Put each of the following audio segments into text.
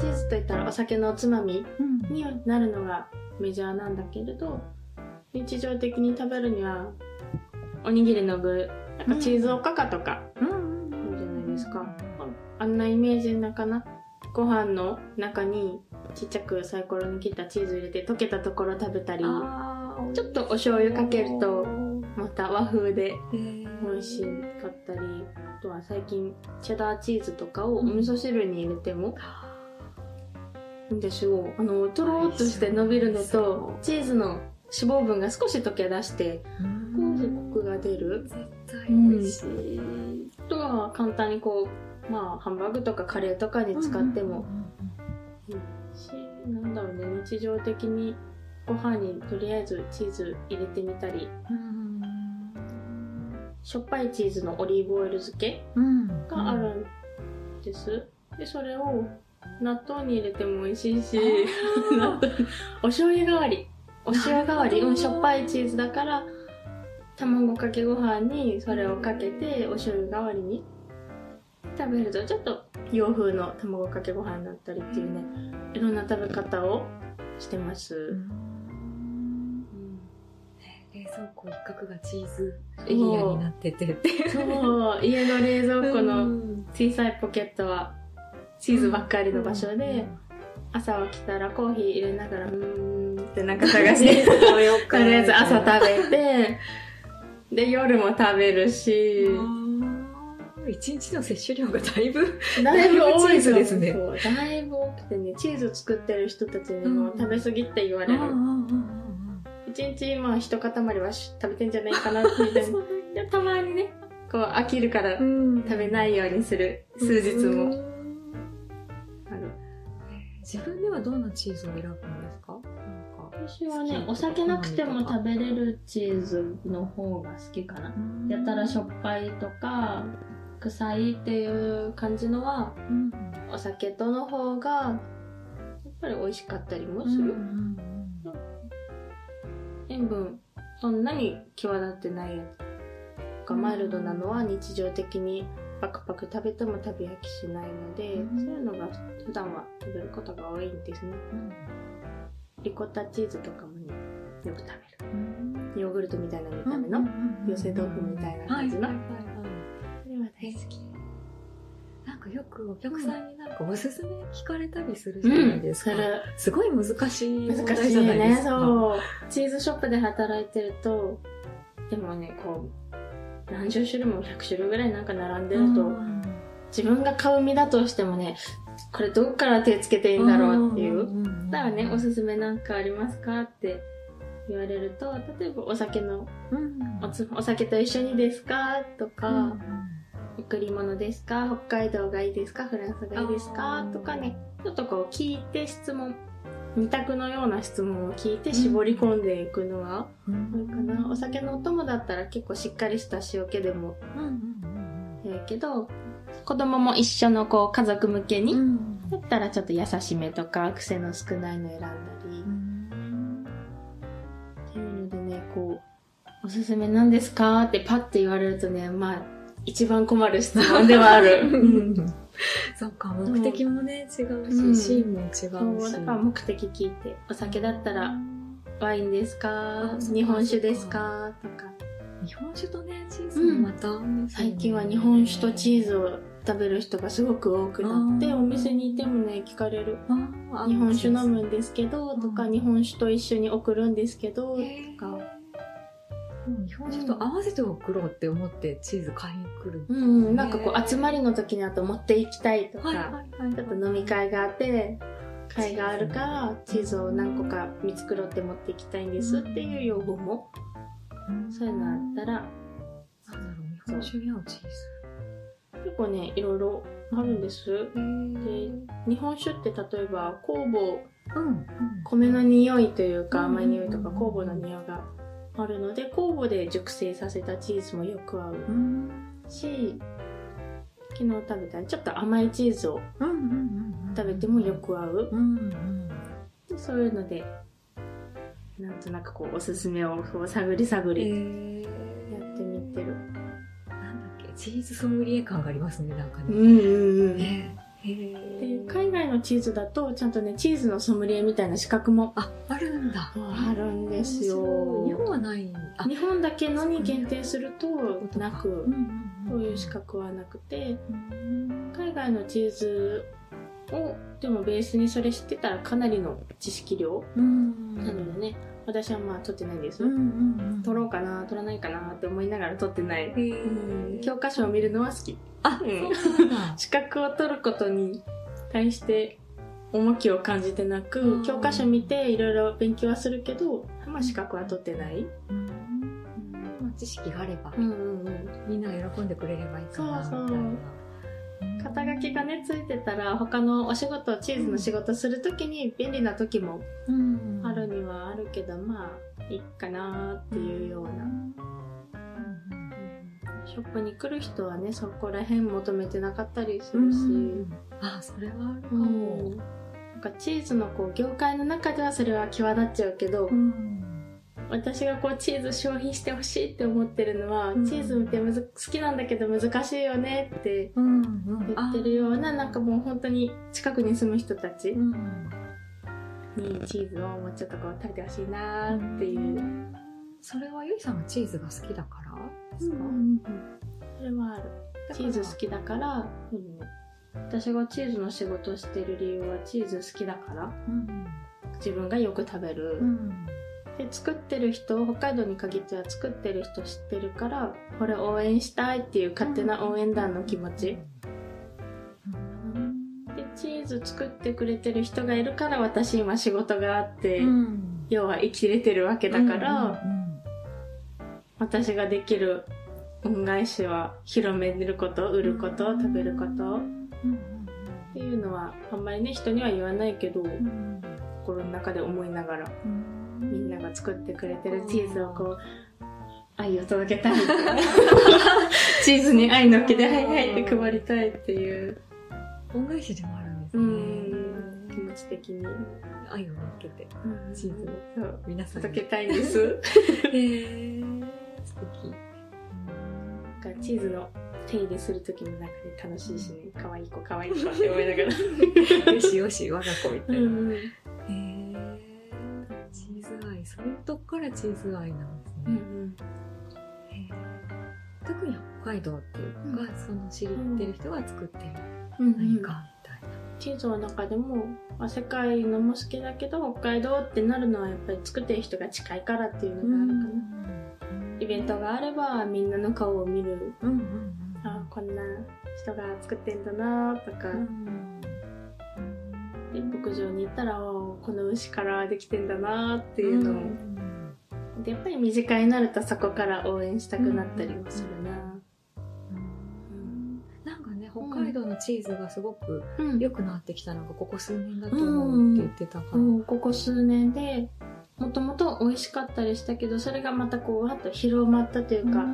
チーズといったらお酒のおつまみうん。になるのがメジャーなんだけれど日常的に食べるにはおにぎりの具なんかチーズおかかとかうん。あるじゃないですか、あん。なイメージなかなご飯の中にちっちゃくサイコロに切ったチーズ入れて溶けたところ食べたりちょっとお醤油かけるとまた和風で美味しかったりあとは最近チェダーチーズとかをお味噌汁に入れてもいいんですよあのとろーっとして伸びるのとチーズの脂肪分が少し溶け出してコクが出る。絶対美味しい、あとは簡単にこうまあハンバーグとかカレーとかに使ってもいいし。なんだろうね。日常的にご飯にとりあえずチーズ入れてみたり。うんしょっぱいチーズのオリーブオイル漬けうん。があるんです。で、それを納豆に入れても美味しいし、お醤油代わり、お塩代わり、うん、しょっぱいチーズだから、卵かけご飯にそれをかけて、お醤油代わりに食べると、ちょっと洋風の卵かけご飯だったりっていうね、いろんな食べ方をしてます。冷蔵庫一角がチーズエリアになっててそう、家の冷蔵庫のうん。小さいポケットはチーズばっかりの場所で、朝起きたらコーヒー入れながら、うーん。ってなんか探して、とりあえず朝食べて、で、夜も食べるし、一日の摂取量がだいぶだいぶ多いですね。だいぶ多くてね、チーズ作ってる人たちにもうん。食べ過ぎって言われる。一日まあ一塊はし食べてんじゃないかな、みたいな。でたまにね、こう飽きるから食べないようにする数日も。自分ではどんなチーズを選ぶんですか？なんか。私はね、お酒なくても食べれるチーズの方が好きかな。やたらしょっぱいとか、臭いっていう感じのは、うんお酒との方が、やっぱり美味しかったりもする。塩分、そんなに際立ってないやつがマイルドなのは日常的にパクパク食べても食べ飽きしないので、うん。そういうのが普段は食べることが多いんですね。リコッタチーズとかもね、よく食べる。ヨーグルトみたいな見た目の、寄せ豆腐みたいな感じの？はいはいはいはい。それは大好き。なんかよくお客さんになんかおすすめ聞かれたりするじゃないですか。それすごい難しい問難題じゃしいねないですか。そう。チーズショップで働いてるとでもねこう何十種類も100種類ぐらいなんか並んでると、うん。自分が買う身だとしてもねこれどっから手つけていいんだろうっていう、だからねおすすめなんかありますかって言われると例えばお酒のうん。おつお酒と一緒にですか？とか、うん贈り物ですか？北海道がいいですか？フランスがいいですあか？ーとかねちょっとこう聞いて質問二択のような質問を聞いて絞り込んでいくのがうんかな、お酒のお供だったら結構しっかりした塩気でもうんうんええけど子供も一緒のこう家族向けに、うんうん。だったらちょっと優しめとか癖の少ないの選んだり、うん。っていうのでねこう「おすすめなんですか?」ってパッて言われるとねまあ一番困る質問ではある、うん。そうか、目的もね、違ううんし、シーンも違うし。そうだから目的聞いてお酒だったらワインですか？日本酒ですか？とか。日本酒とね、チーズもまた、最近は日本酒とチーズを食べる人がすごく多くなってお店にいてもね聞かれる。日本酒飲むんですけどとかうん。日本酒と一緒に送るんですけどとかうん。日本酒と合わせて送ろうって思ってチーズ買いに来る。うんなんかこう集まりの時にあと持っていきたいとか、はいはいはい。ちょっと飲み会があって会があるからチーズを何個か見繕って持っていきたいんですっていう要望も。うん。そういうのあったら。なんだろう、日本酒に合うチーズ。結構ねいろいろあるんです。へー。日本酒って例えば酵母うんうん。米の匂いというかうん。甘い匂いとか酵母の匂いがあるので酵母で熟成させたチーズもよく合ううん。し昨日食べたちょっと甘いチーズを食べてもよく合う。うんそういうのでなんとなくこうおすすめを探り探えりー。やってみてる、なんだっけ？チーズソムリエ感がありますねなんかね。うんうんうん。ねで海外のチーズだとちゃんとねチーズのソムリエみたいな資格もああるんだ。あるんですよ。日本はない。あ。日本だけのに限定するとなく、そういう資格はなくて。海外のチーズをでもベースにそれ知ってたらかなりの知識量うん。なのでね、私はまあ取ってないです、うんうんうん。取ろうかな取らないかなって思いながら取ってない、うん教科書を見るのは好き。あ、うん。資格を取ることに対して重きを感じてなく、うん。教科書見ていろいろ勉強はするけど、まあ、資格は取ってない、うん。まあ知識があれば、うんうんうん、みんなが喜んでくれればいいかな。そうそう。肩書きがねついてたら他のお仕事チーズの仕事するときに便利な時もうんあるにはあるけど、まあいいかなっていうような、ショップに来る人はねそこら辺求めてなかったりするし、あ、それはあるかうも。ん。なんかチーズのこう業界の中ではそれは際立っちゃうけど、うん。私がこうチーズ消費してほしいって思ってるのは、うん。チーズってむず好きなんだけど難しいよねってうん言ってるようななんかもう本当に近くに住む人たち。うんにチーズをもうちょっとこう食べてほしいなっていう、それはゆいさんがチーズが好きだからですか、それはある。チーズ好きだから、うん私がチーズの仕事をしてる理由はチーズ好きだから。うん自分がよく食べる、うん。で作ってる人北海道に限っては作ってる人知ってるからこれ応援したいっていう勝手な応援団の気持ち、作ってくれてる人がいるから私今仕事があって、うん。要は生きれてるわけだから、うん私ができる恩返しは広めること売ること食べること。っうんていうのはあんまりね人には言わないけど、うん。心の中で思いながらみんなが作ってくれてるチーズをこう愛を届けたい チーズに愛の気ではいはいって配りたいっていう。恩返しでもあるんですうねん。気持ち的に、愛を乗っけてチーズを。皆さんに。届けたいんです。へー。素敵。なんかチーズの手入れする時もなんかね楽しいしね。可愛い子可愛い子って思いながら。よしよし我が子みたいな、うんへー。チーズ愛。そういうとこからチーズ愛なんですね、うんへー。特に北海道っていうか、うん。その知ってる人が作ってるうん何か。みたいな、チーズの中でも、まあ、世界のも好きだけど北海道ってなるのはやっぱり作ってる人が近いからっていうのがあるかな、イベントがあればみんなの顔を見る。うんうんうんあこんな人が作ってんだなとか、うんで牧場に行ったらあこの牛からできてんだなっていうのを、でやっぱり身近になるとそこから応援したくなったりもするな、海道のチーズがすごくうん。良くなってきたのがここ数年だと思うって言ってたから、うん。ここ数年でもともと美味しかったりしたけどそれがまたこうわっと広まったというか、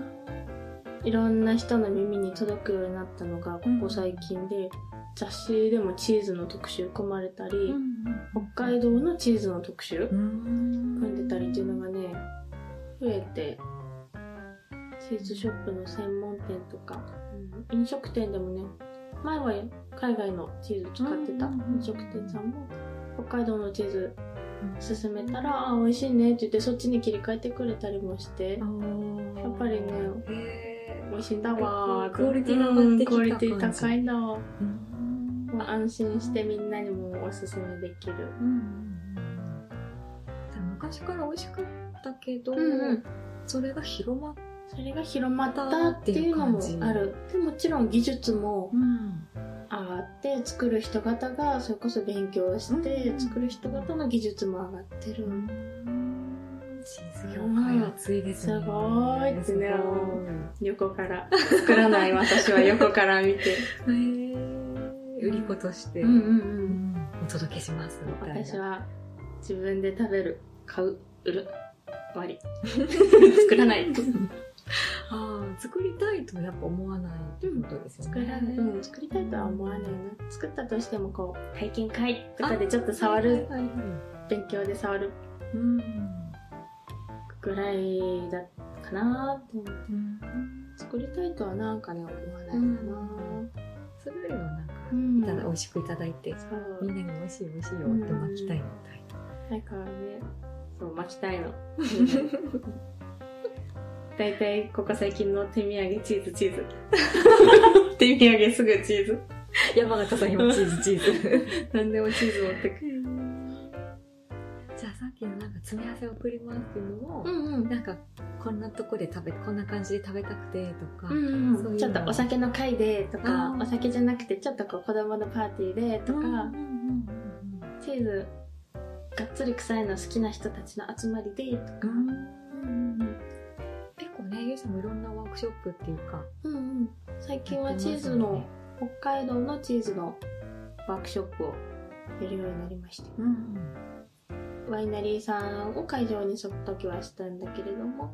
いろんな人の耳に届くようになったのがここ最近で、雑誌でもチーズの特集組まれたり、北海道のチーズの特集組んでたりっていうのがね増えてチーズショップの専門店とか、うん飲食店でもね前は海外のチーズ使ってた。うん飲食店さんも北海道のチーズ勧めたら「あ美味しいね」って言ってそっちに切り替えてくれたりもして。やっぱりね美味しいんだわー。クオリティが上がってきたうんクオリティ高いんだわうん。もう安心してみんなにもおすすめできる。昔から美味しかったけど、うんうん。それが広まっそれが広まったっていうのもある。でもちろん技術も上がって作る人方がそれこそ勉強してうん。作る人方の技術も上がってる、チーズ業界熱いですね。すごいってね。す横から。作らない私は横から見て。ー。売り子として、うんうんううんん。お届けしますみたいな。私は自分で食べる買う売る終わり。作らない ああ作りたいとやっぱ思わないってことですよ作ね、らない、うん、作りたいとは思わないな。作ったとしてもこう体験会とかでちょっと触る。はいはいはい勉強で触る。うん。ぐらいだかなって思って。うん。作りたいとはなんかね思わないかな、それよりはなんかうんいただ美味しくいただいて、みんなが美味しい美味しいよって巻きたいみたいだからねそう巻きたいの だいたいここ最近の手土産チーズチーズ。手土産すぐチーズ。な。山形さん今チーズチーズ。何でもチーズ持ってく。じゃあさっきのなんか詰め合わせ送りますっていうのも、うんうん。なんかこんなとこで食べこんな感じで食べたくてとか、うんうん。そういうのちょっとお酒の会でとかお酒じゃなくてちょっとこう子供のパーティーでとか、うんうんうんうん。チーズがっつり臭いの好きな人たちの集まりでとか、うんクショップっていうかうんうん、最近はチーズの、北海道のチーズのワークショップをやるようになりまして。うんワイナリーさんを会場にその時はしたんだけれども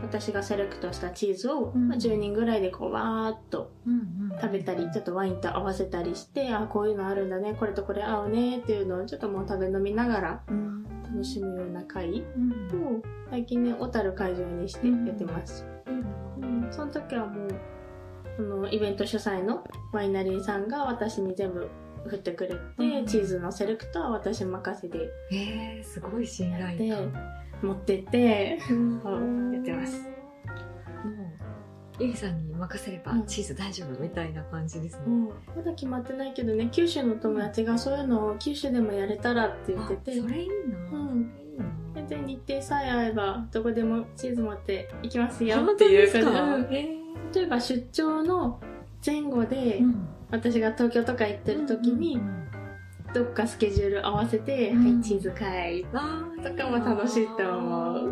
私がセレクトしたチーズを、うん。まあ、10人ぐらいでこうわーっとうんうん。食べたりちょっとワインと合わせたりしてあこういうのあるんだねこれとこれ合うねっていうのをちょっともう食べ飲みながらうん楽しむような会うん。を最近ね小樽会場にしてやってます、うん。うん。その時はもうそのイベント主催のワイナリーさんが私に全部振ってくれて、うん。チーズのセレクトは私任せでえー、すごい信頼で感持ってってうん。やってますゆいさんに任せればうん。チーズ大丈夫みたいな感じですね、もうまだ決まってないけどね九州の友達がそういうのを九州でもやれたらって言ってて。あそれいいな、うん。全然日程さえ合えばどこでもチーズ持って行きますよっていう感じ。本当でですか？例えば出張の前後で、うん。私が東京とか行ってる時に、うんどっかスケジュール合わせて、うん。はいチーズ会あーとかも楽しいと思う。いい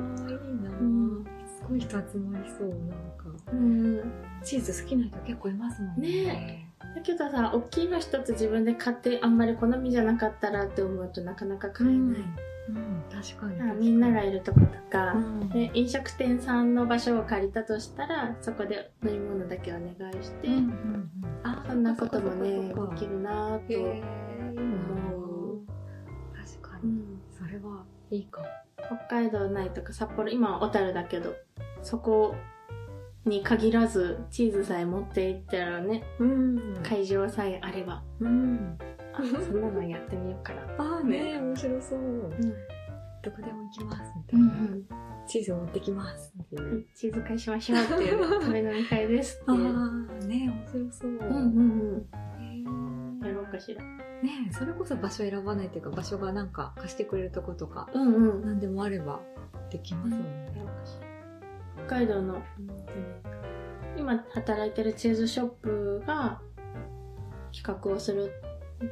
な、ん。すごい人集まりそうなんかうん。チーズ好きな人結構いますもんね。ね。だけどさ大きいの一つ自分で買ってあんまり好みじゃなかったらって思うとなかなか買えない、うん、確かに。だからみんながいるとことか、うん。で飲食店さんの場所を借りたとしたらそこで飲み物だけお願いして、うんうんうん。あそんなこともねできるなぁと、思う確かに、うんそれはいいかも。北海道内とか札幌今は小樽だけどそこに限らずチーズさえ持っていったらねうん。会場さえあれば。うん。あそんなのやってみようかな。ああね。面白そう。うん、どこでも行きますみうたいな、んチーズを持ってきますっていう。うん、チーズ会しましょうっていう食べ飲み会ですってあいう。あね面白そう、うんうんへうん。やろうかしら。ねえそれこそ場所選ばないというか場所がなんか貸してくれるとことかうんうん。何でもあればできますもんやね、ろうかしら北海道の今働いてるチーズショップが企画をする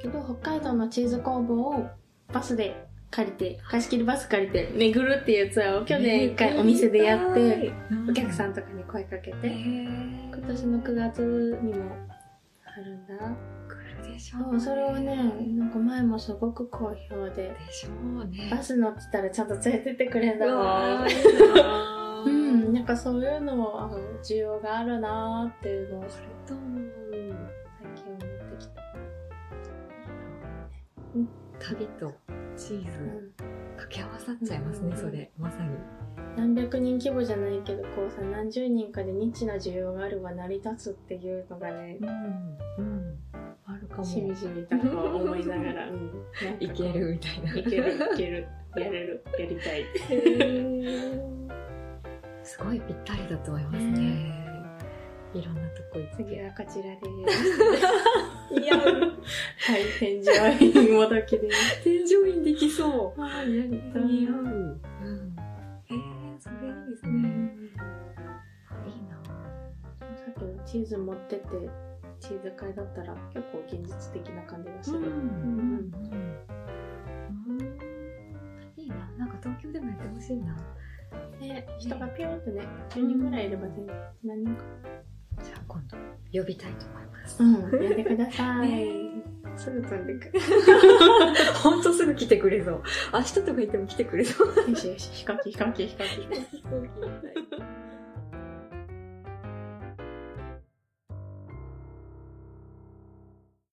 けど北海道のチーズ工房をバスで借りて貸し切りバス借りて巡るっていうツアーを去年一回お店でやってお客さんんとかに声かけへてえ今年の9月にもあるんだ。来るでしょそうそれをねなんか前もすごく好評ででしょうね。バス乗ってたらちゃんと連れてってくれんだうもん。わかそういうのもあの需要があるなーっていうのをそれと。思う最近思ってきた、旅とチーズ掛け合わさっちゃいますね、うんそれ。まさに。何百人規模じゃないけどこうさ何十人かでニッチな需要があれば成り立つっていうのがねうん。うん。あるかもしみじみと思いながら、うん、ないけるみたいないけるいけるやれるやりたいすごいぴったりだと思いますね。いろんなとこ行。次はこちらです。似合う。はい、天井にもどきです。添乗員できそああ、やりう。たい。似合う。うん。えー、それいいですね。いいなさっきのチーズ持ってて、チーズ会だったら結構現実的な感じがする。うん。うん。うん。いいな。なんか東京でもやってほしいな。ね、人がピョンってね、10人ぐらいいれば全然何人か。じゃあ今度呼びたいと思います。うん、やってください ね。すぐ飛んでく。ほんとすぐ来てくれそう。明日とか行っても来てくれそう。よしよし、飛行機飛行機飛行機。飛行機みたい